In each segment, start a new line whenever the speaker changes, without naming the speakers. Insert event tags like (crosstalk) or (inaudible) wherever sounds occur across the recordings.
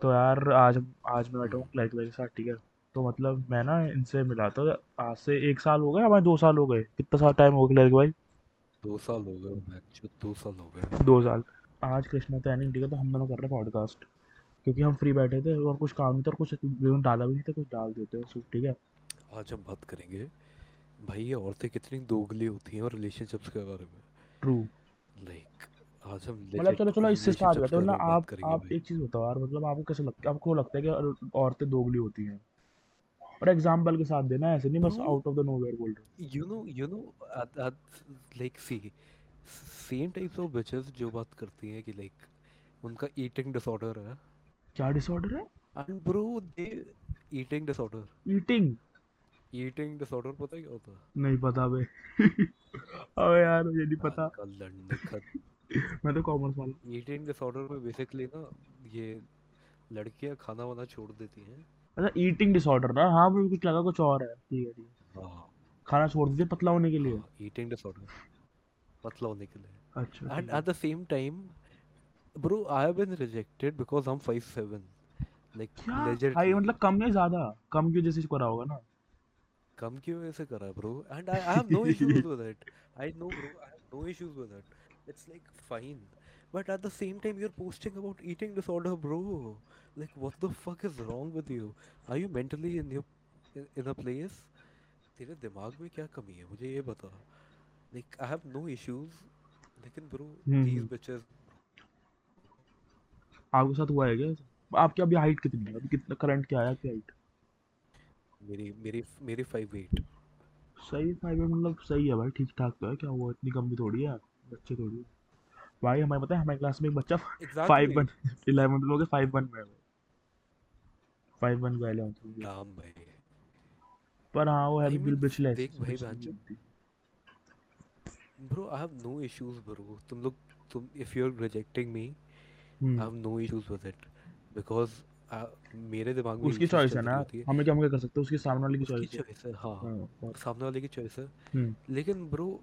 तो यार आज आज मैं बैठा हूँ क्लैरिक के साथ ठीक है? तो मतलब मैं ना इनसे मिला था आज से एक साल हो गया हमारे दो साल हो गए? कितना साल टाइम हो गया क्लैरिक भाई?
दो साल हो गए दो साल हो गए।
दो साल। आज कृष्णा तो है ठीक है? तो हम दोनों कर रहे हैं पॉडकास्ट क्योंकि हम फ्री बैठे थे और कुछ काम नहीं था और कुछ डाला भी नहीं था कुछ डाल देते हैं ठीक है?
आज हम बात करेंगे भाई ये औरतें कितनी दोगली होती हैं और रिलेशनशिप्स के बारे में।
ट्रू
लाइक हम
मतलब चलो चलो इससे स्टार्ट करते हैं ना आप आप एक चीज़ बताओ यार मतलब आपको कैसे लगता है आपको लगता है कि औरतें दोगली होती हैं और एग्ज़ाम्पल के साथ देना ऐसे नहीं बस आउट ऑफ़ द नोवेयर बोल रहे
you know you know like see same types of bitches जो बात करती हैं कि लाइक उनका ईटिंग डिसऑर्डर है।
क्या डिसऑर्डर है?
And bro they eating disorder
eating
eating disorder पता है क्या होता है।
नहीं पता बे (laughs) अबे यार मुझे नहीं पता।
का लड़ने का
मैं तो कॉमर्स वाला।
ईटिंग डिसऑर्डर में बेसिकली ना ये लड़कियाँ खाना वाना छोड़ देती हैं।
अच्छा ईटिंग डिसऑर्डर ना? हाँ मुझे कुछ लगा कुछ और है। ठीक है ठीक है।
हाँ।
खाना छोड़ दीजिए पतला होने के लिए?
हाँ ईटिंग डिसऑर्डर पतला होने के लिए।
अच्छा and
at the same time bro I have been rejected because I'm 5'7 like
क्या? हाई मतलब कम या ज़्यादा। कम की वजह से करा होगा ना?
कम क्यों ऐसे करा bro and I I have no issues with it I know bro I have no issues with it it's like fine but at the same time you're posting about eating disorder bro like what the fuck is wrong with you are you mentally in your in, in a place तेरे दिमाग में क्या कमी है मुझे ये बता like I have no issues लेकिन bro
hmm
these
hmm.
bitches
आपके साथ हुआ है क्या आपकी अभी हाइट कितनी है अभी कितना करंट क्या है आपकी हाइट
मेरी मेरी मेरी फाइव एट
सही फाइव मतलब सही है भाई ठीक ठाक तो है क्या हुआ इतनी कम भी थोड़ी है बच्चे थोड़ी भाई हमारे पता है हमारे क्लास में एक बच्चा फाइव वन इलेवन लोग फाइव वन में फाइव वन का इलेवन
नाम भाई।
पर हाँ वो है
mean,
बिचलेस
देख भाई बांचो bro I have no issues bro. तुम लोग तुम if you're rejecting me I
hmm.
have no issues with it. Because uh, मेरे दिमाग में
उसकी
ये
चॉइस है ना। हमें क्या हम क्या कर सकते हैं? उसके सामने वाले की चॉइस है।
है हाँ। सामने वाले की चॉइस है।
हम्म।
लेकिन ब्रो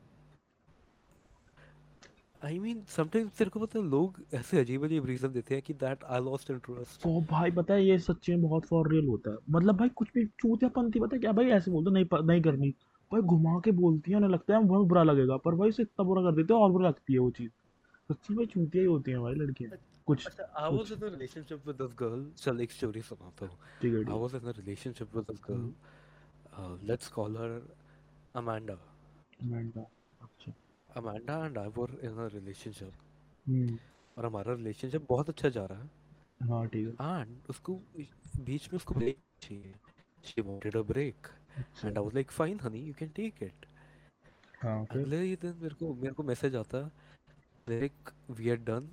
आई मीन समटाइम्स तेरे को पता है लोग ऐसे अजीब अजीब रीजन देते हैं कि दैट आई लॉस्ट इंटरेस्ट
तो भाई पता है ये सच्ची में बहुत फॉर रियल होता है। मतलब भाई कुछ भी चूतियापंती पता है क्या? भाई ऐसे बोल दो नहीं नहीं करनी। भाई घुमा के बोलती है उन्हें लगता है बहुत बुरा लगेगा पर भाई उसे इतना बुरा कर देते हैं और बुरा लगती है वो चीज़। सच्ची में चूतिया ही होती हैं भाई लड़कियाँ। कुछ
I was in a relationship with this girl चल एक स्टोरी सुनाता हूँ।
ठीक है
in a relationship with this girl.
Hmm.
Uh, let's call her Amanda.
Amanda अच्छा।
Amanda and I were in a relationship.
हम्म
और हमारा रिलेशनशिप बहुत अच्छा जा रहा है।
हाँ ठीक है।
एंड उसको बीच में उसको ब्रेक चाहिए। शी वांटेड अ ब्रेक
अच्छा।
And I was like fine honey you can take it
हाँ फिर?
अगले ही दिन मेरे को मेरे को मैसेज आता like we are done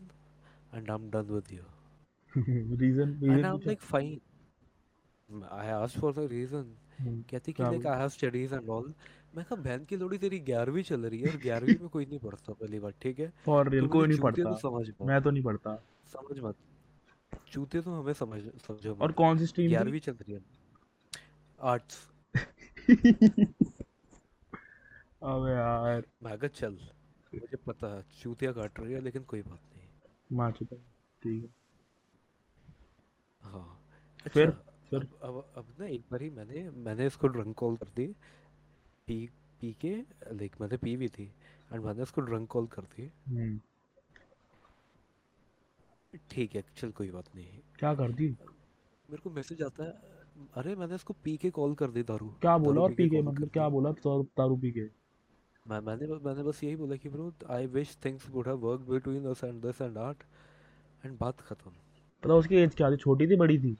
and I am done with
you
reason and
I
am
पूछा?
Like fine I asked for the reason
hmm
कहती कि
क्या
लाइक
बोला?
I have studies and all मैं कहा बहन की लोड़ी तेरी ग्यारहवीं चल रही है और ग्यारहवीं में कोई नहीं पढ़ता पहली बात ठीक है?
फॉर
तो
रियल कोई नहीं
चूते तो समझ
मैं तो नहीं पढ़ता।
समझ मत। चूते तो हमें समझ समझो
और कौन सी स्ट्रीम
ग्यारहवीं चल रही है। आर्ट्स। (laughs)
अबे यार।
मैं कहा चल मुझे पता है चूतिया काट रही है लेकिन कोई बात नहीं।
मार चुका ठीक है।
हाँ।
फिर?
अच्छा
फिर?
अब अब ना एक बारी मैंने मैंने इसको ड्रंक कॉल कर दी। पी पी के लाइक मैंने पी भी थी एंड मैंने इसको ड्रंक कॉल कर दी।
हम्म।
ठीक है चल कोई बात नहीं।
क्या कर दी?
मेरे को मैसेज आता है अरे मैंने इसको पी के कॉल कर दी दारू।
क्या बोला और
पी के
मतलब क्या बोला? दारू दारू पी के?
मैं मैंने मैंने बस यही बोला कि bro I wish things would have work between us and this and that and बात खत्म।
पता उसकी एज क्या थी? छोटी थी बड़ी थी?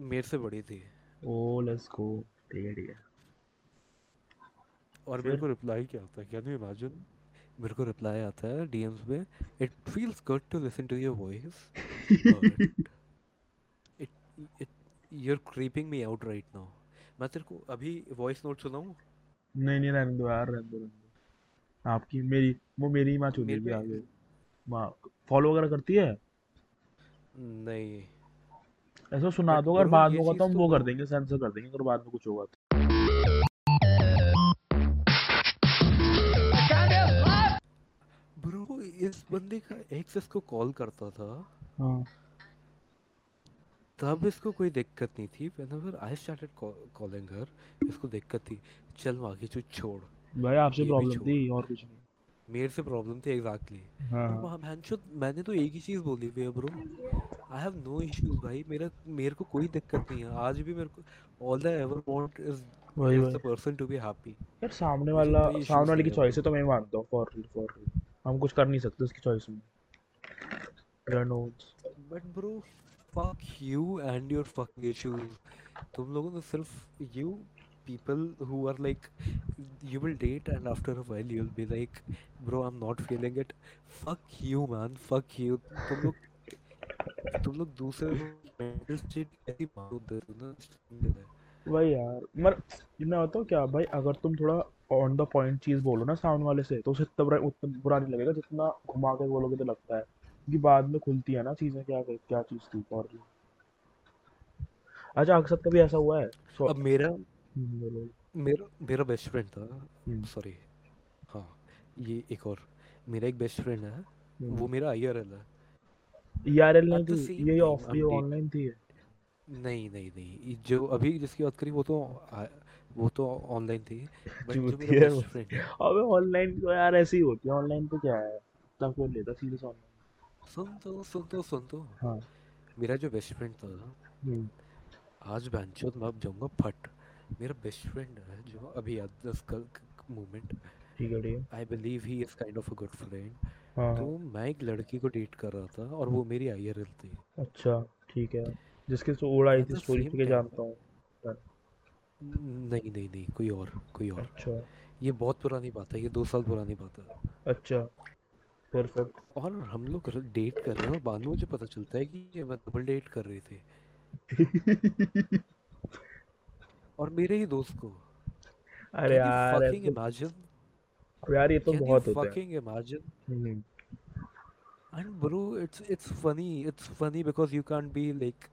मेरे से बड़ी थी।
ओ लेट्स गो ठीक है ठीक है।
और मेरे को रिप्लाई क्या आता है? कैन यू इमेजिन मेरे को रिप्लाई आता है डीएम्स में it feels good to listen to your voice it it you are creeping me out right now मैं तेरे को अभी वॉइस नोट सुनाऊं?
नहीं नहीं रहने दो यार रहने दो आपकी मेरी वो मेरी माँ
मेरे
चुदेगी
पे
आगे। माँ फॉलो वगैरह करती है?
नहीं।
ऐसा सुना दो अगर बाद में होगा तो हम
तो
वो कर देंगे सेंसर कर देंगे अगर बाद में कुछ होगा तो।
इस बंदे का एक्स इसको कॉल करता था।
हाँ।
तब इसको कोई दिक्कत नहीं थी। whenever I started calling her इसको दिक्कत थी। चल आगे तू छोड़।
भाई आपसे प्रॉब्लम थी और कुछ नहीं।
मेरे से प्रॉब्लम थी एग्जैक्टली
हाँ।
मैंने तो एक ही चीज़ बोली हुई है bro I have no issues भाई। मेरा मेरे को कोई दिक्कत नहीं है। आज भी मेरे को all the ever want is
वही वही।
पर्सन टू बी हैप्पी
यार सामने वाला सामने वाले की चॉइस है। तो मैं मानता हूँ फॉर फॉर हम कुछ कर नहीं सकते उसकी चॉइस में Reynolds
but bro fuck you and your fucking issues तुम लोगों ने सिर्फ़ you people who are like you will date and after a while you'll be like bro i'm not feeling it fuck you man fuck you तुम लोग तुम लोग दूसरे mental state कैसी मारो दो ना
वही यार। मर मैं बताऊँ क्या भाई अगर तुम थोड़ा ऑन द पॉइंट चीज़ बोलो ना साउंड वाले से तो उसे इतना बुरा उतना बुरा नहीं लगेगा जितना घुमा के बोलोगे तो लगता है। क्योंकि बाद में खुलती है ना चीज़ें क्या क्या चीज़ थी और अच्छा साथ कभी ऐसा हुआ है?
अब मेरा
हम्म,
मेरा मेरा बेस्ट फ्रेंड था।
हम्म,
सॉरी हाँ ये एक और। मेरा एक बेस्ट फ्रेंड है। वो
हम्म।
मेरा आईआरएल है।
ईआरएल
एट
नहीं थी ये ऑफ़ ऑनलाइन थी।
नहीं नहीं नहीं। जो अभी जिसकी बात करी वो तो आ- वो तो ऑनलाइन थी बट जो मेरा
है वो।
बेस्ट फ्रेंड है।
अबे ऑनलाइन तो यार ऐसी ही होती है ऑनलाइन तो क्या है? तब कोई लेता सीरियस ऑनलाइन
सुन तो सुन तो सुन तो।
हाँ।
मेरा जो बेस्ट फ्रेंड था
हम्म,
आज बैंचोद मैं अब जाऊँगा फट। मेरा बेस्ट फ्रेंड है जो अभी याद दस कल मोमेंट
ठीक है है।
I believe he is kind of a good friend
हाँ।
तो
हाँ
मैं एक लड़की को डेट कर रहा था और वो मेरी आईआरएल थी।
अच्छा ठीक है। जिसके से उड़ थी स्टोरी के जानता हूँ।
नहीं नहीं नहीं कोई और कोई और।
अच्छा।
ये बहुत पुरानी बात है ये दो साल पुरानी बात है।
अच्छा। परफेक्ट
और हम लोग डेट कर रहे हैं और बाद में मुझे पता चलता है कि ये मैं डबल डेट कर रही थी। (laughs) और मेरे ही दोस्त को।
अरे यार
फकिंग इमेजिन
यार ये तो बहुत होता है।
Fucking
imagine
and bro it's it's funny it's funny because you can't be like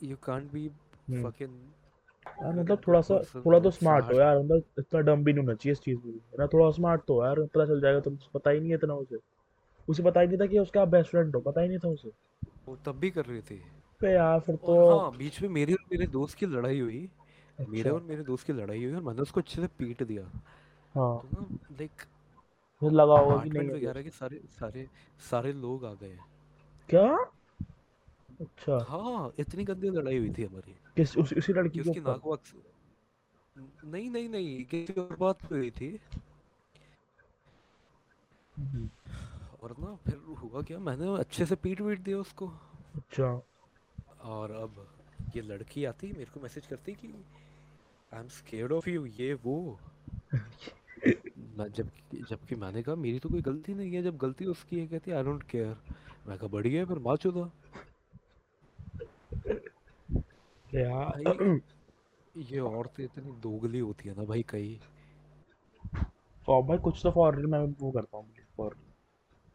you can't be
hmm.
fucking
यार मतलब थोड़ा सा थोड़ा तो स्मार्ट हो
smart.
यार मतलब इतना डम भी नहीं होना चाहिए इस चीज़ में ना थोड़ा स्मार्ट तो हो यार पता चल जाएगा तो पता ही नहीं है इतना उसे। उसे पता ही नहीं था कि उसका बेस्ट फ्रेंड हो पता ही नहीं था उसे।
वो तब भी कर रही थी।
पे यार फिर तो
और हाँ बीच में मेरी और मेरे दोस्त की लड़ाई हुई। मेरे
अच्छा
और मेरे दोस्त की लड़ाई हुई और मैंने उसको अच्छे से पीट दिया।
हाँ।
तो ना लाइक
फिर लगा होगा कि नहीं
अपार्टमेंट
है
वगैरह के सारे सारे सारे लोग आ गए
क्या? अच्छा।
हाँ इतनी गंदी लड़ाई हुई थी हमारी।
किस उस, उसी लड़की
कि उसकी नाक वाक नहीं नहीं नहीं किसी और बात पे हुई थी।
हम्म,
और ना फिर हुआ क्या? मैंने अच्छे से पीट वीट दिया उसको।
अच्छा।
और अब ये लड़की आती मेरे को मैसेज करती कि I am scared of you ये वो। (laughs) जब जबकि मैंने कहा मेरी तो कोई गलती नहीं है। जब गलती उसकी है कहती आई डोंट केयर मैं कहा बढ़िया है फिर मार चुदा
यार
भाई ये औरतें इतनी दोगली होती है ना भाई कई
और भाई कुछ तो फॉर मैं वो करता हूँ फॉर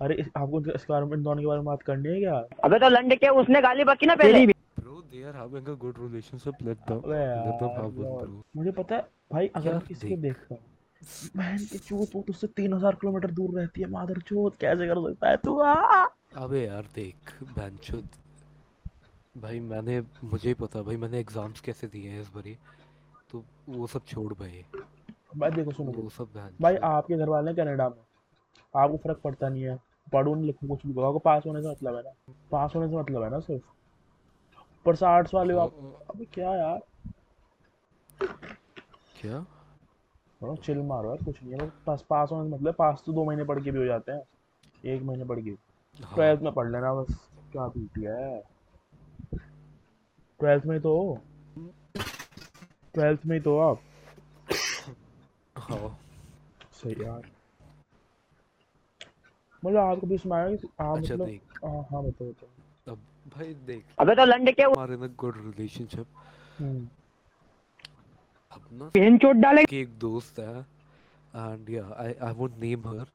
अरे इस, आपको इस बारे में इन दोनों के बारे में बात करनी है क्या?
अबे तो लंड के उसने गाली बकी ना पहले।
Bro they are having a
good
relationship let
them
let them
have
bro
मुझे पता है भाई अगर किसी को देखता हूँ बहन की चूत वो तुझसे तीन हज़ार किलोमीटर दूर रहती है मादर चूत कैसे कर सकता है तू?
अबे यार देख बैंचोद भाई मैंने मुझे ही पता भाई मैंने एग्ज़ाम्स कैसे दिए हैं इस बारी? तो वो सब छोड़ भाई।
भाई देखो सुनो।
वो सब
भाई आपके घर वाले हैं कनाडा में। आपको फ़र्क पड़ता नहीं है। पढ़ो नहीं लिखो कुछ भी आपको पास होने से मतलब है ना। पास होने से मतलब है ना सिर्फ़। पर आर्ट्स वाले हो आप अबे क्या यार?
क्या?
थोड़ा चिल मारो यार कुछ नहीं है। पास पास होने मतलब पास तो दो महीने पढ़ के भी हो जाते हैं। एक महीने पढ़ के।
हाँ।
ट्वेल्थ में पढ़ लेना बस। क्या पीटी है? ट्वेल्थ में तो। ट्वेल्थ में तो आप।
हाँ।
सही यार। मतलब आपको भी सुनाया कि आप
अच्छा
मतलब हाँ हाँ बताओ बताओ।
अब भाई देख।
अबे तो लंड के
हमारे इन अ गुड रिलेशनशिप
हम्म
अब ना
पेन चोट डाले।
कि एक दोस्त है एंड या I I won't name her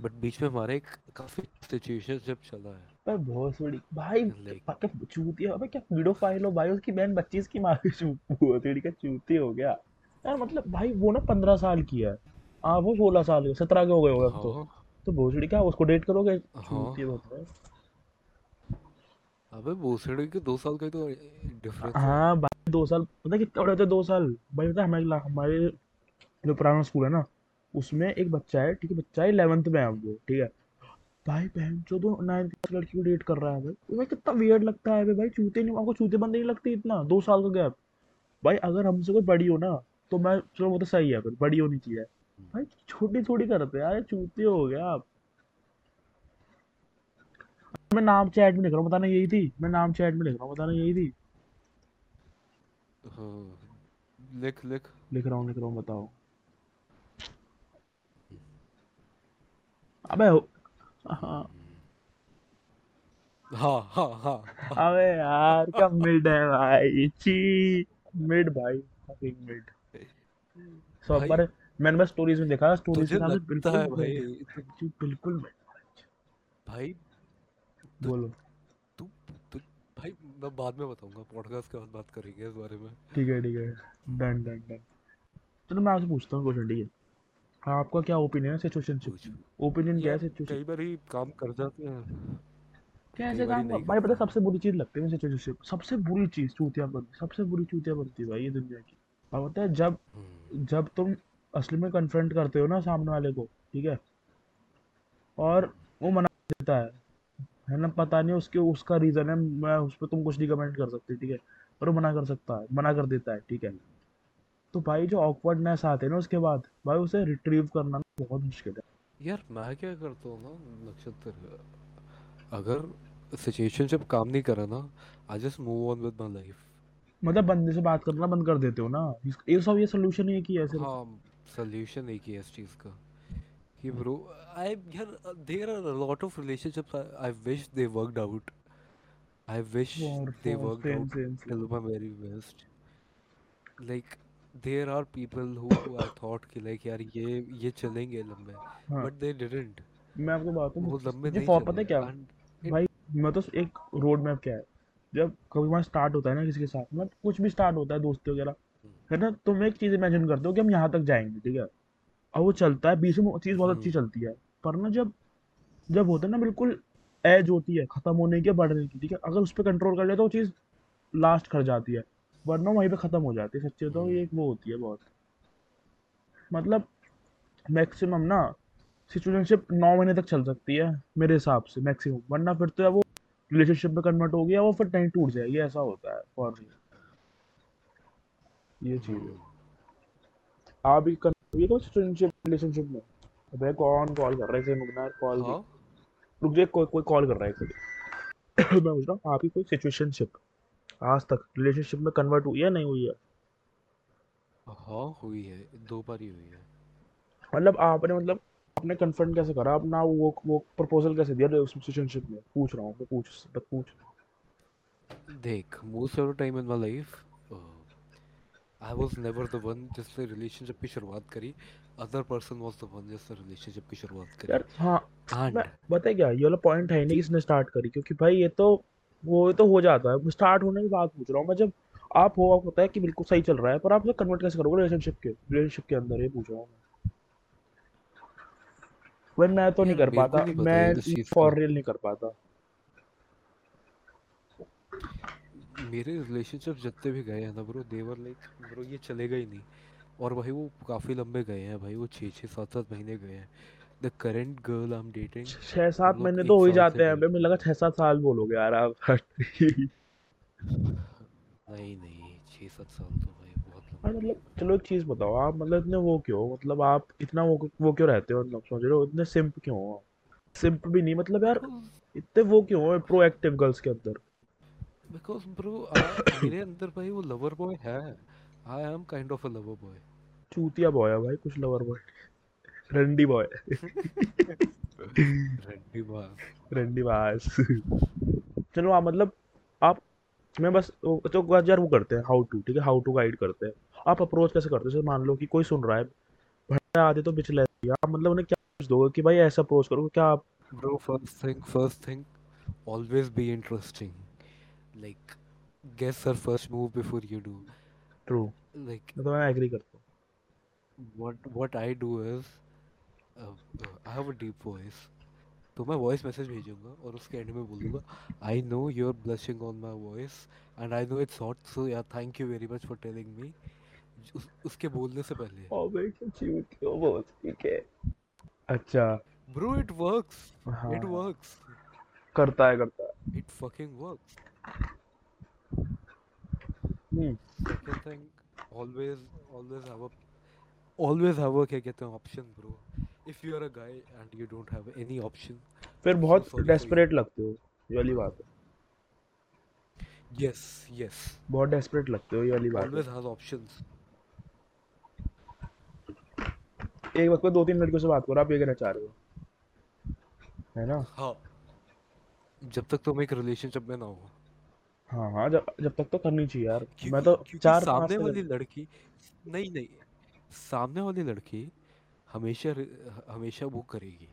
but बीच में हमारे एक काफ़ी सिचुएशनशिप चला है।
पर बहुत बड़ी भाई पक्का चूतिया अबे क्या वीडियो फ़ाइल हो भाई उसकी बहन बच्चीस की माँ की चूत भोसड़ी का चूती हो गया। यार मतलब भाई वो ना पंद्रह साल की है। हाँ वो सोलह साल के सत्रह के हो गए होंगे तो।
हाँ।
तो भोसड़ी क्या उसको डेट करोगे?
हाँ।
चूती बहुत है
अबे भोसड़ी के दो साल का ही तो डिफरेंस है
दो साल, पता कितने बड़े होते दो साल? भाई, पता हमारे हमारे जो पुराना स्कूल है ना, उसमें एक बच्चा है, ठीक है, बच्चा है इलेवेंथ में है वो, ठीक है। भाई, बहन, जो तो नाइन्थ की लड़की को डेट कर रहा है भाई तुम्हें कितना वियर्ड लगता है भाई चूते नहीं, आपको चूते बंदे नहीं लगते इतना, दो साल का गैप भाई, अगर हमसे कोई बड़ी हो ना तो मैं, चलो, वो तो सही है फिर बड़ी होनी चाहिए। भाई, छोटी थोड़ी करते यार, चूते हो गया आप। मैं नाम चैट में लिख रहा हूँ, बताना यही थी, मैं नाम चैट में लिख रहा हूँ, बताना यही थी।
लिख लिख।
लिख रहा हूँ लिख रहा हूँ बताओ। अबे हो- हाँ।
हाँ हाँ हाँ।
अबे यार क्या मिड है भाई? छी मिड भाई fucking मिड
भाई
पर मैंने बस स्टोरीज में देखा स्टोरीज से
लगता
बिल्कुल
है भाई।
है। बिल्कुल mid।
भाई
बोलो।
तू तू भाई मैं बाद में बताऊँगा पॉडकास्ट के बाद बात करेंगे इस बारे में।
ठीक है ठीक है। डन डन डन चलो मैं आपसे पूछता हूँ क्वेश्चन ठीक है? आपका क्या ओपिनियन है सिचुएशनशिप
पूछ
ओपिनियन क्या है सिचुएशन
कई बार ही काम कर जाते हैं।
कैसे काम भाई पता सबसे बुरी चीज़ लगती है सिचुएशनशिप सबसे बुरी चीज़ चूतिया बनती सबसे बुरी चूतिया बनती है भाई ये दुनिया की। अब पता है जब
हम्म,
जब तुम असली में कन्फ्रंट करते हो ना सामने वाले को ठीक है? और वो मना देता है। है ना? पता नहीं उसके उसका रीजन है। मैं उस पर तुम कुछ नहीं कमेंट कर सकते ठीक है? पर वो मना कर सकता है मना कर देता है ठीक है? तो भाई जो ऑकवर्डनेस आते हैं ना उसके बाद भाई उसे रिट्रीव करना बहुत मुश्किल है।
यार मैं क्या करता हूँ ना नक्षत्र अगर सिचुएशन जब काम नहीं करा ना I just move on with my life
मतलब बंदे से बात करना बंद कर देते हो ना? ये सब ये सोल्यूशन है कि ऐसे
हाँ सोल्यूशन एक ही है इस चीज़ का। कि ब्रो आई यार there are a lot of relationships I wish they worked out I wish
for
they
for
worked
same
out
same
till my very best. Like there are people who I thought कि like यार ये ये चलेंगे लंबे
हाँ।
but they didn't.
मैं आपको बात
वो
हूँ
लंबे नहीं
फॉर पता है क्या?
And
भाई मैं तो एक रोड मैप क्या है? जब कभी वहाँ स्टार्ट होता है ना किसी के साथ मतलब कुछ भी स्टार्ट होता है दोस्ती वगैरह है ना? तुम एक चीज़ इमेजिन करते हो कि हम यहाँ तक जाएँगे ठीक है? और वो चलता है बीच में चीज़ बहुत अच्छी
हम्म।
चलती है। पर ना जब जब होता है ना बिल्कुल एज होती है खत्म होने की बढ़ने की ठीक है? अगर उस पर कंट्रोल कर ले तो वो चीज़ लास्ट कर जाती है। वरना वहीं पे खत्म हो जाती है सच्चे तो ये
हम्म
एक वो होती है बहुत। मतलब मैक्सिमम ना सिचुएशनशिप नौ महीने तक चल सकती है मेरे हिसाब से मैक्सिमम वरना फिर तो या वो रिलेशनशिप में कन्वर्ट हो गया वो फिर नहीं टूट जाएगी ऐसा होता है फॉर ये चीज़ है। आप भी ये तो सिचुएशनशिप रिलेशनशिप में अबे कौन कॉल कर रहा है इसे मुगनार कॉल
हाँ
रुक जाए कोई कोई कॉल कर रहा है इसे मैं पूछ रहा हूँ आपकी कोई सिचुएशनशिप आज तक रिलेशनशिप में कन्वर्ट हुई है नहीं हुई है
हाँ हुई है दो बार ही हुई है
मतलब आपने मतलब आपने कन्फर्म कैसे करा? अपना वो वो प्रपोजल कैसे दिया? उस सिचुएशनशिप में। पूछ रहा हूँ पूछ बस पूछ
देख most of the time in my life I was never the one जिसने रिलेशनशिप की शुरुआत करी। Other person was the one जिसने रिलेशनशिप की शुरुआत करी। यार
हाँ बताए क्या ये वाला पॉइंट है नहीं किसने स्टार्ट करी क्योंकि भाई ये तो वो तो हो जाता है। स्टार्ट होने की बात पूछ रहा हूँ मैं जब आप हो आपको पता है कि बिल्कुल सही चल रहा है पर आप उसे कन्वर्ट कैसे करोगे रिलेशनशिप के रिलेशनशिप के अंदर ये पूछ रहा हूँ मैं। मैं तो नहीं कर पाता मैं फॉर रियल नहीं कर पाता।
मेरे रिलेशनशिप जितने भी गए हैं ना ब्रो देवर लाइक ब्रो ये चलेगा ही नहीं। और भाई वो काफ़ी लंबे गए हैं भाई वो छः छः सात सात महीने गए हैं। The current girl I am dating
छह सात महीने तो हो ही जाते हैं। मुझे लगा छह सात साल बोलोगे यार आप।
नहीं नहीं छः सात साल तो भाई बहुत
मतलब चलो एक चीज़ बताओ आप मतलब इतने वो क्यों? मतलब आप इतना वो वो क्यों रहते हो? मतलब समझ रहे हो इतने सिंप क्यों हो सिंप भी नहीं मतलब यार (laughs) इतने वो क्यों हो प्रोएक्टिव गर्ल्स के अंदर?
बिकॉज़ ब्रो मेरे अंदर भाई वो लवर बॉय है। I am kind of a lover boy
चूतिया बॉय है भाई कुछ लवर बॉय रंडी बॉय
रंडी बॉय
रंडी बास चलो आप मतलब आप मैं बस तो यार वो करते हैं हाउ टू ठीक है? हाउ टू गाइड करते हैं। आप अप्रोच कैसे करते हैं? मान लो कि कोई सुन रहा है भाई आधे तो पिछले आप मतलब उन्हें क्या सोच दोगे कि भाई ऐसा अप्रोच करो क्या आप
bro first thing first thing always be interesting like guess her first move before you do.
True
like
तो मैं एग्री करता हूँ.
what what I do is uh, uh, I have a deep voice. तो मैं voice message भेजूँगा और उसके end में बोलूँगा I know you are blushing on my voice and I know it's hot so yeah thank you very much for telling me उसके बोलने से पहले।
ओ भाई सच्ची क्यों बहुत ठीक है? अच्छा।
ब्रो इट वर्क्स
हाँ।
इट वर्क्स
करता है करता है।
It fucking works
Hmm.
Second thing
फिर बहुत डेस्परेट लगते हो ये वाली बात है।
यस यस
बहुत डेस्परेट लगते हो ये वाली बात
ऑलवेज हैव ऑप्शंस
एक वक्त पे दो तीन लड़कियों से बात करो आप ये कहना रहे हो। है ना?
हाँ। जब तक तुम एक रिलेशनशिप में ना हो।
हाँ हाँ जब जब तक तो करनी चाहिए यार। मैं तो चार
सामने वाली लड़की नहीं नहीं सामने वाली लड़की हमेशा हमेशा वो करेगी।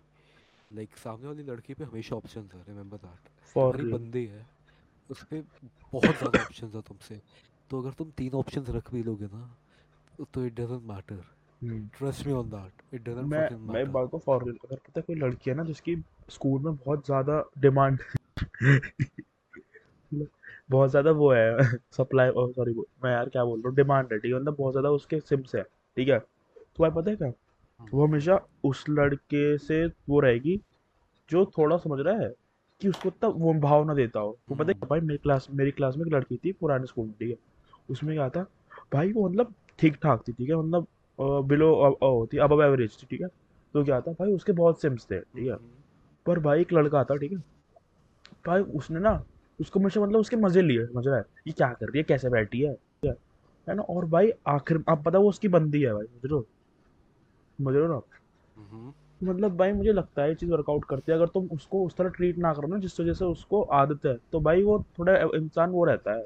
लाइक like, सामने वाली लड़की पे हमेशा ऑप्शंस है रिमेंबर दैट
रियल
बंदी है उस पे बहुत ज़्यादा ऑप्शंस है तुमसे। तो अगर तुम तीन ऑप्शंस रख भी लोगे ना तो- it doesn't matter trust me on that it doesn't
मैं मैं बात को फॉर अगर पता है कोई लड़की है ना जिसकी स्कूल में बहुत ज़्यादा डिमांड बहुत ज़्यादा वो है सप्लाई सॉरी मैं यार क्या बोल रहा हूँ डिमांड है ठीक है? मतलब बहुत ज़्यादा उसके सिम्स है ठीक है? तो भाई पता है क्या? वो हमेशा उस लड़के से वो रहेगी जो थोड़ा समझ रहा है कि उसको इतना वो भाव ना देता हो। वो पता है भाई मेरी क्लास मेरी क्लास में एक लड़की थी पुराने स्कूल में ठीक है? उसमें क्या था भाई वो मतलब ठीक ठाक थी ठीक है? मतलब बिलो होती अब एवरेज थी ठीक है? तो क्या था भाई उसके बहुत सिम्स थे ठीक है? पर भाई एक लड़का आता ठीक है? भाई उसने ना उसको हमेशा मतलब उसके मज़े लिए रहा है ये क्या कर रही है? कैसे बैठी है? है ना? और भाई आखिर आप पता वो उसकी बंदी है भाई समझ हो? समझ हो ना?
हम्म।
मतलब भाई मुझे लगता है ये चीज़ वर्कआउट करती है। अगर तुम उसको उस तरह ट्रीट ना करो ना जिस वजह से उसको आदत है तो भाई वो थोड़ा इंसान वो रहता है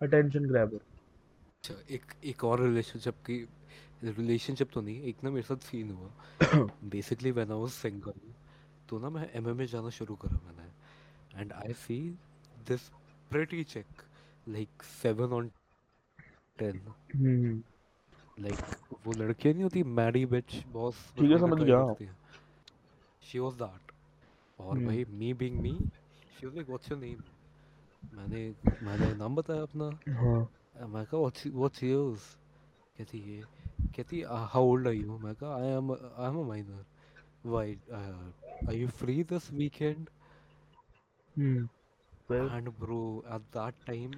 अटेंशन ग्रैबर
अच्छा एक एक और रिलेशनशिप की रिलेशनशिप तो नहीं एक ना मेरे साथ सीन हुआ। Basically when I was single तो ना मैं एमएमए जाना शुरू करा मैंने। And I see this pretty chick like 7 on 10
hmm
like वो लड़कियाँ नहीं होती मैडी बिच बॉस
ठीक है समझ गया।
शी वाज दैट और
हम्म
भाई me being me she was like what's your name मैंने मैंने नाम बताया अपना।
हाँ।
Uh, मैं कहा व्हाट्स व्हाट्स योर्स कहती है कहती हाउ ओल्ड आर यू मैं कहा I am I am a minor why are you free this
weekend hmm
and bro at that time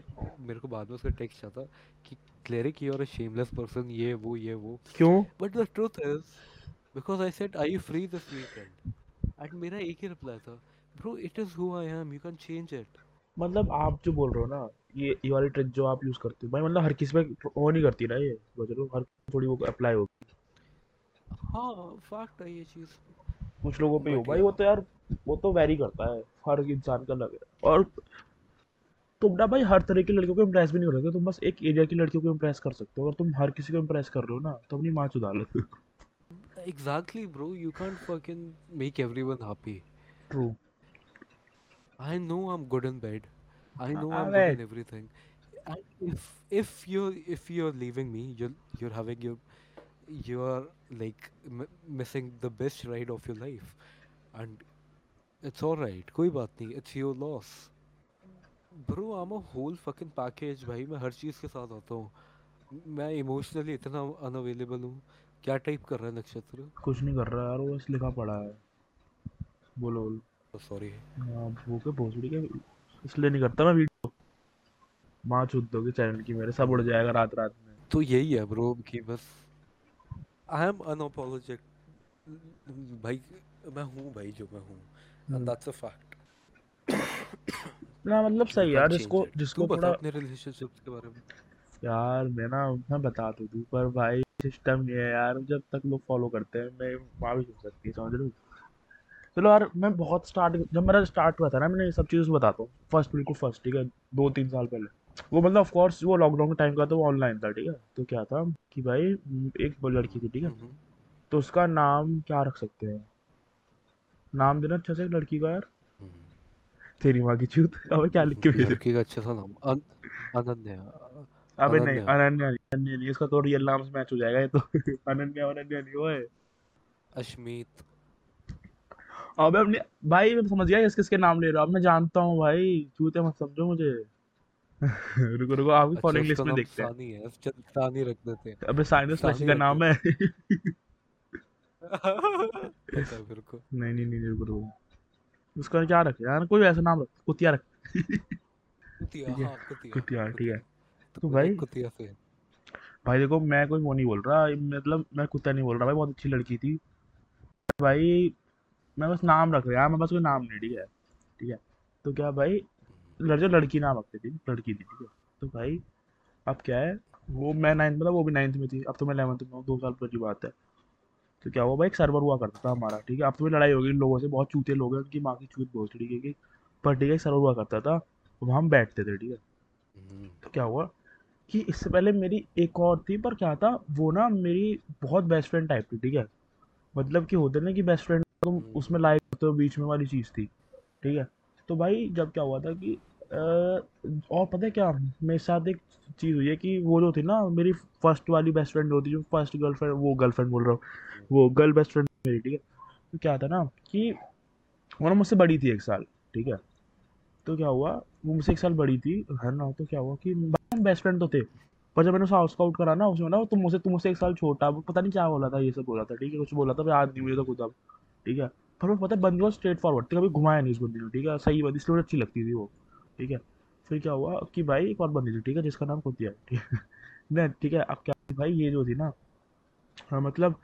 मेरे को बाद में उसका टेक्स्ट आता कि cleric you are a shameless person ये वो ये वो।
क्यों?
But the truth is because I said are you free this weekend and मेरा एक ही रिप्लाई था bro it is who I am you can change it
मतलब आप जो बोल रहे हो ना ये ये वाली ट्रिक जो आप यूज़ करते हो भाई मतलब हर किसी पे वो नहीं करती ना ये समझ रहे हो हर थोड़ी वो अप्लाई होगी।
हाँ फैक्ट है ये चीज़।
कुछ लोगों पे ही हो भाई वो तो यार वो तो वैरी करता है हर इंसान का अलग है और तुम ना भाई हर तरह की लड़कियों को इम्प्रेस भी नहीं कर सकते तुम बस एक एरिया की लड़कियों को इम्प्रेस कर सकते हो अगर तुम हर किसी को इम्प्रेस कर रहे हो ना तो अपनी माँ चुदा लो
Exactly, bro. You can't fucking make everyone happy.
True
I know I'm good in bed. I know I'm good
Alright.
in everything. And if if you're if you're leaving me, you're you're having your you're like m- missing the best ride of your life, and it's all right. कोई बात नहीं. It's your loss. Bro, I'm a whole fucking package. भाई मैं हर चीज़ के साथ आता हूँ. मैं इमोशनली इतना अनअवेलेबल हूँ. क्या टाइप कर रहा है नक्षत्र?
कुछ नहीं कर रहा यार वो बस लिखा पड़ा है बोलो बोलो
सॉरी.
वो के भोसड़ी के इसलिए नहीं करता मैं वीडियो माँ चुद दोगे चैनल की मेरे सब उड़ जाएगा रात रात में
तो यही है ब्रो कि बस आई एम अनअपोलोजेटिक भाई मैं हूँ भाई जो मैं हूँ। दैट्स अ फैक्ट
ना मतलब सही यार जिसको जिसको थोड़ा
अपने रिलेशनशिप्स के बारे में।
यार मैं ना मैं बता तो दूँ पर भाई सिस्टम ये है यार जब तक लोग फॉलो करते हैं मैं माँ भी सुन सकती है समझ रहे हो? चलो यार मैं बहुत स्टार्ट जब मेरा स्टार्ट हुआ था ना मैंने ये सब चीज़ बताता हूँ। फ़र्स्ट बिल्कुल फ़र्स्ट ठीक है? दो तीन साल पहले। वो मतलब ऑफ़ कोर्स वो लॉकडाउन के टाइम का तो वो ऑनलाइन था ठीक है? तो क्या था कि भाई एक लड़की थी ठीक है?
हम्म,
तो उसका नाम क्या रख सकते हैं? नाम देना अच्छा से लड़की का यार।
हम्म।
तेरी माँ की चूत। अबे क्या लिख के भेजे
लड़की का अच्छा सा नाम अनन्या
अबे नहीं
अनन्या।
नहीं अनन्या नहीं इसका तो रियल नाम से मैच हो जाएगा ये तो। (laughs) अनन्या अनन्या नहीं है।
अश्मीत।
अबे अपने भाई मैं समझ गया किस किसके नाम ले रहा हूँ मैं जानता हूँ भाई चूते मत समझो मुझे। (laughs) रुको रुको आपकी
अच्छा
फॉलोइंग लिस्ट में देखते हैं।
सानी है चल सानी रख देते हैं।
अबे साइनस रशी का नाम है।
पता है मेरे को
नहीं नहीं नहीं रुको रुको। उसका क्या रखे यार कोई ऐसा नाम रख कुतिया रख।
कुतिया
ठीक है
हाँ कुतिया
कुतिया ठीक है।
तो
तो भाई
कुतिया से
भाई देखो मैं कोई वो नहीं बोल रहा मतलब मैं कुत्ता नहीं बोल रहा भाई बहुत अच्छी लड़की थी। भाई मैं बस नाम रख रहा यार मैं बस कोई नाम नहीं ठीक है। ठीक है। तो क्या भाई लड़ लड़की नाम रखती थी लड़की थी ठीक है? तो भाई अब क्या है? वो मैं नाइन्थ में था वो भी नाइन्थ में थी अब तो मैं इलेवंथ में हूँ दो साल पहले की बात है। तो क्या हुआ भाई एक सर्वर हुआ करता था हमारा ठीक है? अब तो मेरी लड़ाई हो गई इन लोगों से बहुत चूते लोग हैं उनकी माँ की चूत बहुत ठीक है पर ठीक है सर्वर हुआ करता था वहाँ हम बैठते थे ठीक है?
हम्म,
तो क्या हुआ कि इससे पहले मेरी एक और थी पर क्या था वो ना मेरी बहुत बेस्ट फ्रेंड टाइप थी ठीक है? मतलब कि होते ना कि बेस्ट फ्रेंड तुम
हम्म।
उसमें लाइक होते हो बीच में वाली चीज़ थी ठीक है? तो भाई जब क्या हुआ था कि और पता है क्या? मेरे साथ एक चीज़ हुई है कि वो जो थी ना, मेरी फ़र्स्ट वाली बेस्ट फ्रेंड होती जो फ़र्स्ट गर्लफ्रेंड वो गर्लफ्रेंड बोल रहा हूँ, वो गर्ल बेस्ट फ्रेंड मेरी, ठीक है? तो क्या था ना कि वो ना मुझसे बड़ी थी एक साल, ठीक है? तो क्या हुआ, वो मुझसे एक साल बड़ी थी है ना तो क्या हुआ कि बेस्ट फ्रेंड तो थे, पर जब मैंने उसे हाउस आउट करा ना उसमें ना तुम मुझसे तुम मुझसे एक साल छोटा, वो पता नहीं क्या बोला था, ये सब बोला था, ठीक है? कुछ बोला था याद नहीं, मुझे तो खुद अब ठीक है? पर वो पता है, बंदी स्ट्रेट फॉरवर्ड थी, कभी घुमाया नहीं उस बंदी ने, ठीक है? सही बंदी इसलिए अच्छी लगती थी वो। ठीक है? फिर क्या हुआ कि भाई एक और बंदी थी ठीक है जिसका नाम कुतिया ठीक है नहीं ठीक है अब क्या भाई ये जो थी ना हाँ मतलब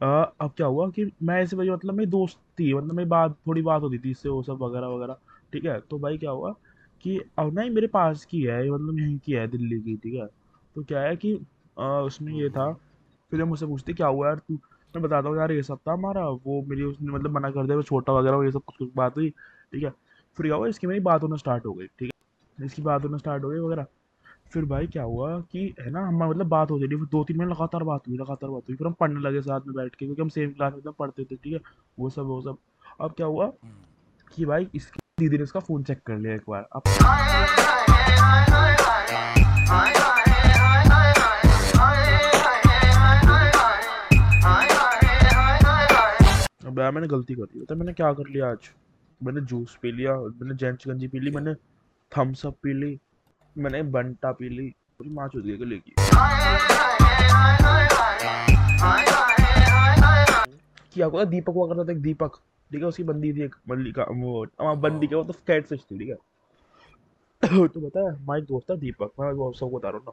अ, अब क्या हुआ कि मैं ऐसे भाई मतलब मेरी दोस्त थी मतलब मेरी बात थोड़ी बात होती थी इससे वो सब वगैरह वगैरह ठीक है? तो भाई क्या हुआ कि अब ना मेरे पास की है मतलब यहीं की है दिल्ली की ठीक है? तो क्या है कि अ, उसमें ये था फिर मुझसे पूछते क्या हुआ यार तू? मैं बताता हूँ यार ये सब था हमारा वो मेरी उसने मतलब मना कर दिया छोटा वगैरह ये सब कुछ कुछ बात हुई ठीक है? फिर हुआ, इसकी मेरी बात होना स्टार्ट हो गई, ठीक है? इसकी बात होना स्टार्ट हो गई वगैरह। फिर भाई क्या हुआ कि, है ना हम मतलब बात होती रही फिर दो तीन महीने लगातार बात हुई, लगातार बात हुई, फिर हम पढ़ने लगे साथ में बैठ के, क्योंकि हम सेम क्लास में एकदम पढ़ते थे, ठीक है? वो सब वो सब। अब क्या हुआ कि भाई इसकी, दीदी ने इसका फ़ोन चेक कर लिया एक बार। अब अब मैंने गलती कर दी तो मैंने क्या कर लिया आज? मैंने जूस पी लिया मैंने जेंट्स गंजी पी ली मैंने थम्स अप पी ली मैंने बंटा पी ली पूरी माँ चुद गई गले की। क्या हुआ दीपक हुआ करता था एक दीपक ठीक है उसकी बंदी थी एक मल्लिका वो हाँ, बंदी का वो तो कैट फ़िश थी ठीक है। (coughs) तो बता एक दोस्त था दीपक मैं वो सबको बता रहा हूँ ना।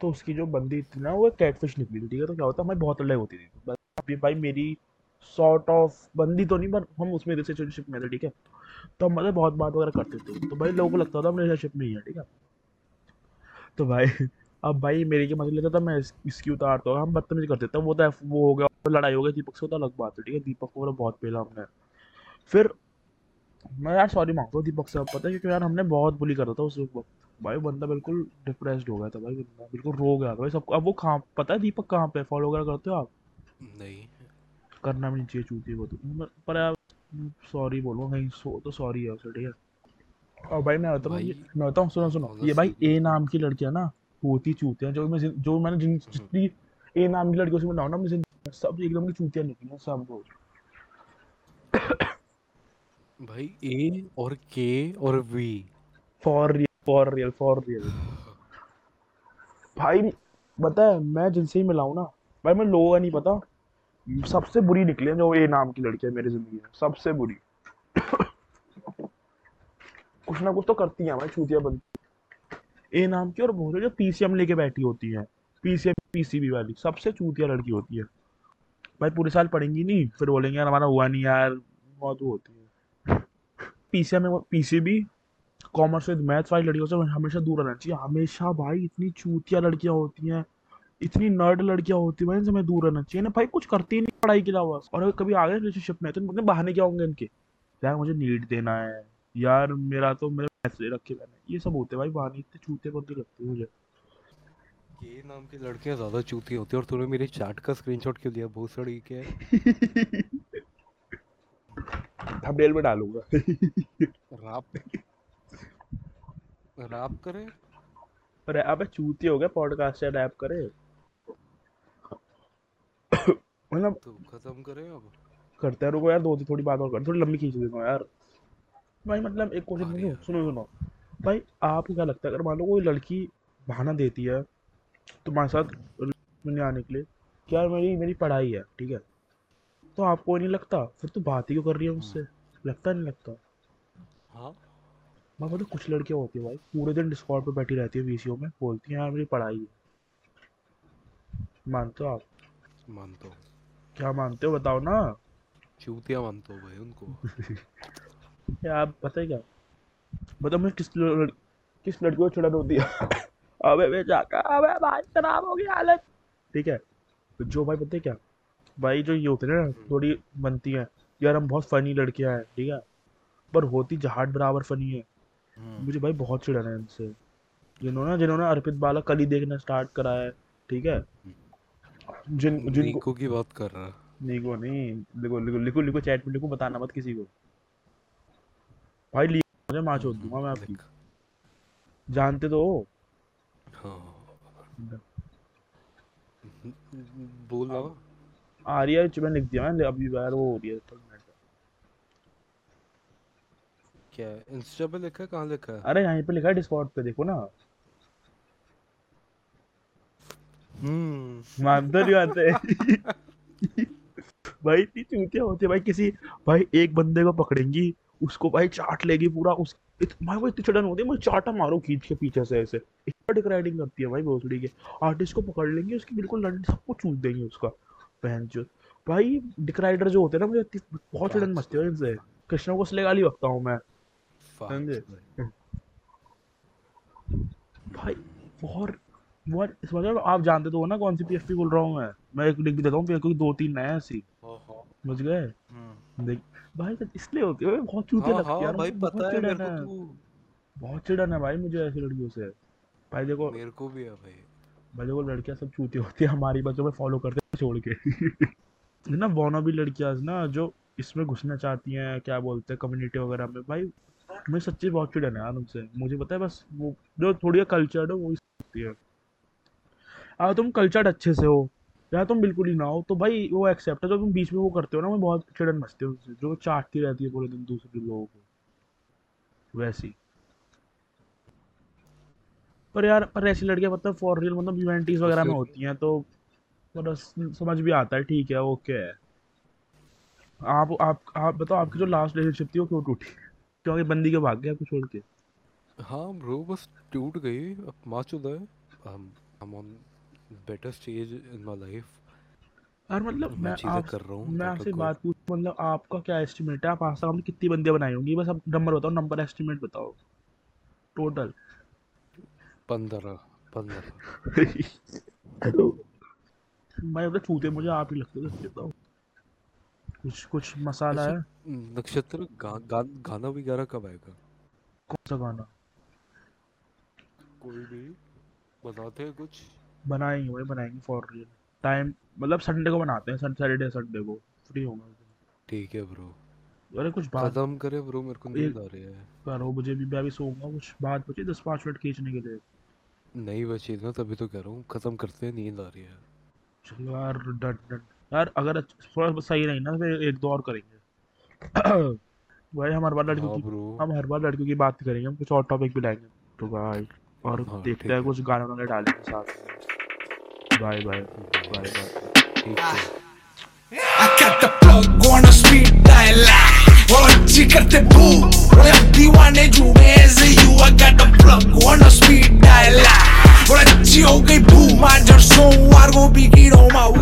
तो उसकी जो बंदी थी ना वो कैट फ़िश निकली थी ठीक है तो क्या होता है हमारी बहुत लड़ाई होती थी। अभी भाई मेरी सॉर्ट ऑफ़ बंदी तो नहीं, पर हम उसमें रिलेशनशिप में थे ठीक है? तो हम मतलब बहुत बात वगैरह करते थे। तो भाई लोगों को लगता था हम रिलेशनशिप में ही है, ठीक है? तो भाई, अब भाई मेरी के मज़े लेता था मैं इसकी उतारता हूँ हम बदतमीजी करते थे। वो तो वो हो गया लड़ाई हो गई, दीपक से तो अलग बात है, ठीक है? दीपक को मेरा बहुत पेला हमने। फिर, मैं यार सॉरी माँगता हूँ दीपक से, अब पता है, क्योंकि यार हमने बहुत बुली करा था उस वक्त भाई बंदा बिल्कुल डिप्रेस्ड हो गया था भाई बिल्कुल रो गया था भाई, सबको। अब वो कहाँ, पता है दीपक कहाँ पे फॉलो वगैरह करते हो आप?
नहीं।
करना भी नहीं चाहिए चूती वो तो। पर यार सॉरी बोलूँ कहीं सो तो सॉरी है उसे ठीक है? और भाई मैं बताऊँ मैं बताऊँ सुनो सुनो। ये भाई ए नाम की लड़कियाँ ना होती चूतियाँ जो मैं जो मैंने जिन जितनी ए नाम की लड़कियों से बनाऊँ ना मैं सब एकदम की चूतियाँ निकली हैं, सब रोज
भाई ए और के और V
for real for real for real भाई पता है मैं जिनसे ही मिला हूँ ना भाई मैं लोगों का नहीं पता। सबसे बुरी निकली जो ए नाम की लड़की है मेरी ज़िंदगी में। सबसे बुरी। कुछ ना कुछ तो करती है भाई, चूतिया बनती ए नाम की और बहुत जो पीसीएम लेके बैठी होती है। पीसीएम पीसीबी वाली। सबसे चूतिया लड़की होती है। भाई पूरे साल पढ़ेंगी नहीं, फिर बोलेंगे, यार, हमारा हुआ नहीं यार, बहुत वो होती है। PCM PCB commerce with maths वाली लड़कियों से हमेशा दूर रहना चाहिए। हमेशा भाई इतनी चूतिया लड़कियाँ होती हैं। इतनी नर्ड लड़कियाँ होती हैं इनसे हमें दूर रहना चाहिए ना। भाई कुछ करती ही नहीं पढ़ाई के अलावा। और अगर कभी आ गए रिलेशनशिप में तो इनके बहाने क्या होंगे इनके? यार मुझे नीट देना है। यार मेरा तो मेरे पैसे रखे मैंने। ये सब होते भाई बहाने इतने चूते बनते लगते मुझे।
के नाम की लड़कियाँ ज़्यादा चूती होती है और तूने मेरी चैट का स्क्रीनशॉट क्यों दिया? बहुत सड़ी के
थंबनेल (laughs) में डालूँगा।
रैप रैप करे?
पर अबे चूती हो गया पॉडकास्ट से रैप करे? मतलब
तो खत्म करे अब।
करते हैं रुको यार दो थोड़ी बात और कर थोड़ी लंबी खींच देना यार। भाई मतलब एक क्वेश्चन
हाँ
पूछूँ सुनो सुनो। भाई आपको क्या लगता है अगर मान लो कोई लड़की बहाना देती है तुम्हारे साथ मिलने आने के लिए कि यार मेरी मेरी पढ़ाई है ठीक है? तो आपको नहीं लगता? फिर तो बात ही क्यों कर रही है मुझसे लगता नहीं लगता?
हाँ।
मैं मतलब कुछ लड़कियाँ होती है भाई पूरे दिन डिस्कॉर्ड पे बैठी रहती है वीसीओ में बोलती हैं यार मेरी पढ़ाई है। मानते हो आप?
मानता हूँ।
क्या मानते हो? बताओ ना।
चूतिया मानता हूँ भाई उनको। (laughs)
यार पता है क्या? बताओ मैं किस लड़, किस लड़की को चिड़न होती है अबे बेचाका अबे भाई खराब हो गई हालत। ठीक है तो जो भाई पता है क्या? भाई जो ये होते हैं ना थोड़ी बनती हैं। यार हम बहुत फनी लड़कियाँ हैं ठीक है? पर होती जहाट बराबर फनी है।
हम्म,
मुझे भाई बहुत चिड़न है इनसे। जिन्होंने जिन्होंने अर्पित बाला कल ही देखना स्टार्ट करा है ठीक है? जिन जिनको
नीको की बात कर रहा
लिखो नहीं लिखो लिखो लिखो लिखो चैट में लिखो बताना मत किसी को। भाई लिखो मुझे माँ चोद दूँगा मैं आपकी। जानते तो हो।
हाँ। बोल ना
आ रही है मैंने लिख दिया मैंने अभी यार वो हो रही है तो।
क्या इंस्टा पे लिखा है? कहाँ लिखा है?
अरे यहाँ पे लिखा है डिस्कॉर्ड पे देखो ना। मानते नहीं मानते (laughs) भाई इतनी चूतिया होती है भाई किसी भाई एक बंदे को पकड़ेंगी उसको भाई चाट लेगी पूरा उस इत, भाई वो इतनी चढ़न होती है मैं चाटा मारो खींच के पीछे से ऐसे। इतना डिक्राइडिंग करती है भाई भोसड़ी के। आर्टिस्ट को पकड़ लेंगे उसकी बिल्कुल लंड सबको चूस देंगे उसका। बहन जो भाई डिक्राइडर जो होते हैं ना मुझे बहुत चिड़न मचती है इनसे। कृष्णा को इसलिए गाली बकता हूँ मैं। समझे?
भाई।
भाई और वो इस मतलब आप जानते तो हो ना कौन सी पीएफपी बोल रहा हूँ मैं। मैं एक लिख भी देता हूँ क्योंकि दो तीन नए हैं ऐसी
हाँ। हाँ
समझ गए?
हम्म।
देख भाई तो इसलिए होती है। बहुत चूते
हाँ
लगती है
हाँ
यार
भाई पता है मेरे को तू
बहुत चिड़न है भाई मुझे ऐसी लड़कियों से। भाई देखो
मेरे को भी है भाई।
भाई देखो लड़कियाँ सब चूती होती है हमारी बच्चों में फॉलो करते हैं छोड़ के। (laughs) ना बोनो भी लड़कियाँ ना जो इसमें घुसना चाहती हैं क्या बोलते हैं कम्युनिटी वगैरह में भाई मुझे सच्ची बहुत चिड़न है यार उनसे। मुझे पता है बस वो जो थोड़ी कल्चर्ड हो वो होती है। अगर तुम कल्चर्ड अच्छे से हो। या तुम बिल्कुल ही ना हो तो भाई वो एक्सेप्ट है। जो तुम बीच में वो करते हो ना मैं बहुत चिड़न मचती है जो चाटती रहती है पूरे दिन दूसरे लोगों को। वैसी। पर यार पर ऐसी लड़कियाँ मतलब फॉर रियल मतलब इवेंटीज वगैरह में होती हैं तो मतलब समझ भी आता है ठीक है ओके है। आप आप आप बताओ आपकी जो लास्ट रिलेशनशिप थी वो क्यों टूटी? क्योंकि बंदी के भाग गया आपको छोड़ के?
हाँ ब्रो बस टूट गई। अब माँ चुदा है um, I'm better stage in my life.
यार मतलब
मैं
मैं
चीज़ें
आप
कर रहा हूँ
मैं आपसे बात पूछ मतलब आपका क्या एस्टिमेट है? आप आज तक आपने कितनी बंदियाँ बनाई होंगी? बस आप नंबर बताओ नंबर एस्टिमेट बताओ। टोटल.
पंद्रह पंद्रह। (laughs)
मैं मतलब छूते मुझे आप ही लगते हो सच्ची बताओ कुछ कुछ मसाला
अच्छा,
है?
नक्षत्र गा, गा, गाना वगैरह कब आएगा?
कौन सा गाना?
कोई भी बताते हैं कुछ।
बनाएँगे भाई बनाएँगे फॉर रियल टाइम मतलब संडे को बनाते हैं सैटरडे संडे को. फ्री होगा
ठीक है ब्रो
अरे कुछ बात
खत्म करे ब्रो मेरे को नींद आ रही है.
करो मुझे भी मैं भी सोऊँगा कुछ बात बची दस पाँच मिनट खींचने के लिए.
नहीं बची ना तभी तो कह रहा हूँ खत्म करते हैं नींद आ रही है.
चलो यार डन डन. यार अगर अच्छ- थोड़ा सही नहीं ना फिर एक दो और करेंगे. (coughs) भाई हम हर बार लड़कियों
हाँ
की हम हर बार लड़कियों की बात करेंगे हम कुछ और टॉपिक भी लाएँगे. तो भाई और
हाँ,
देखते
हैं.
कुछ गाने वाने डालेंगे साथ में. बाय बाय बाय बाय
ठीक है
I got the plug on a speed dial और अच्छी करते बू और अब दीवाने जुड़े ऐसे you I got the plug on a speed dial और अच्छी हो गई बू माजर सोमवार को भी कीड़ों माऊ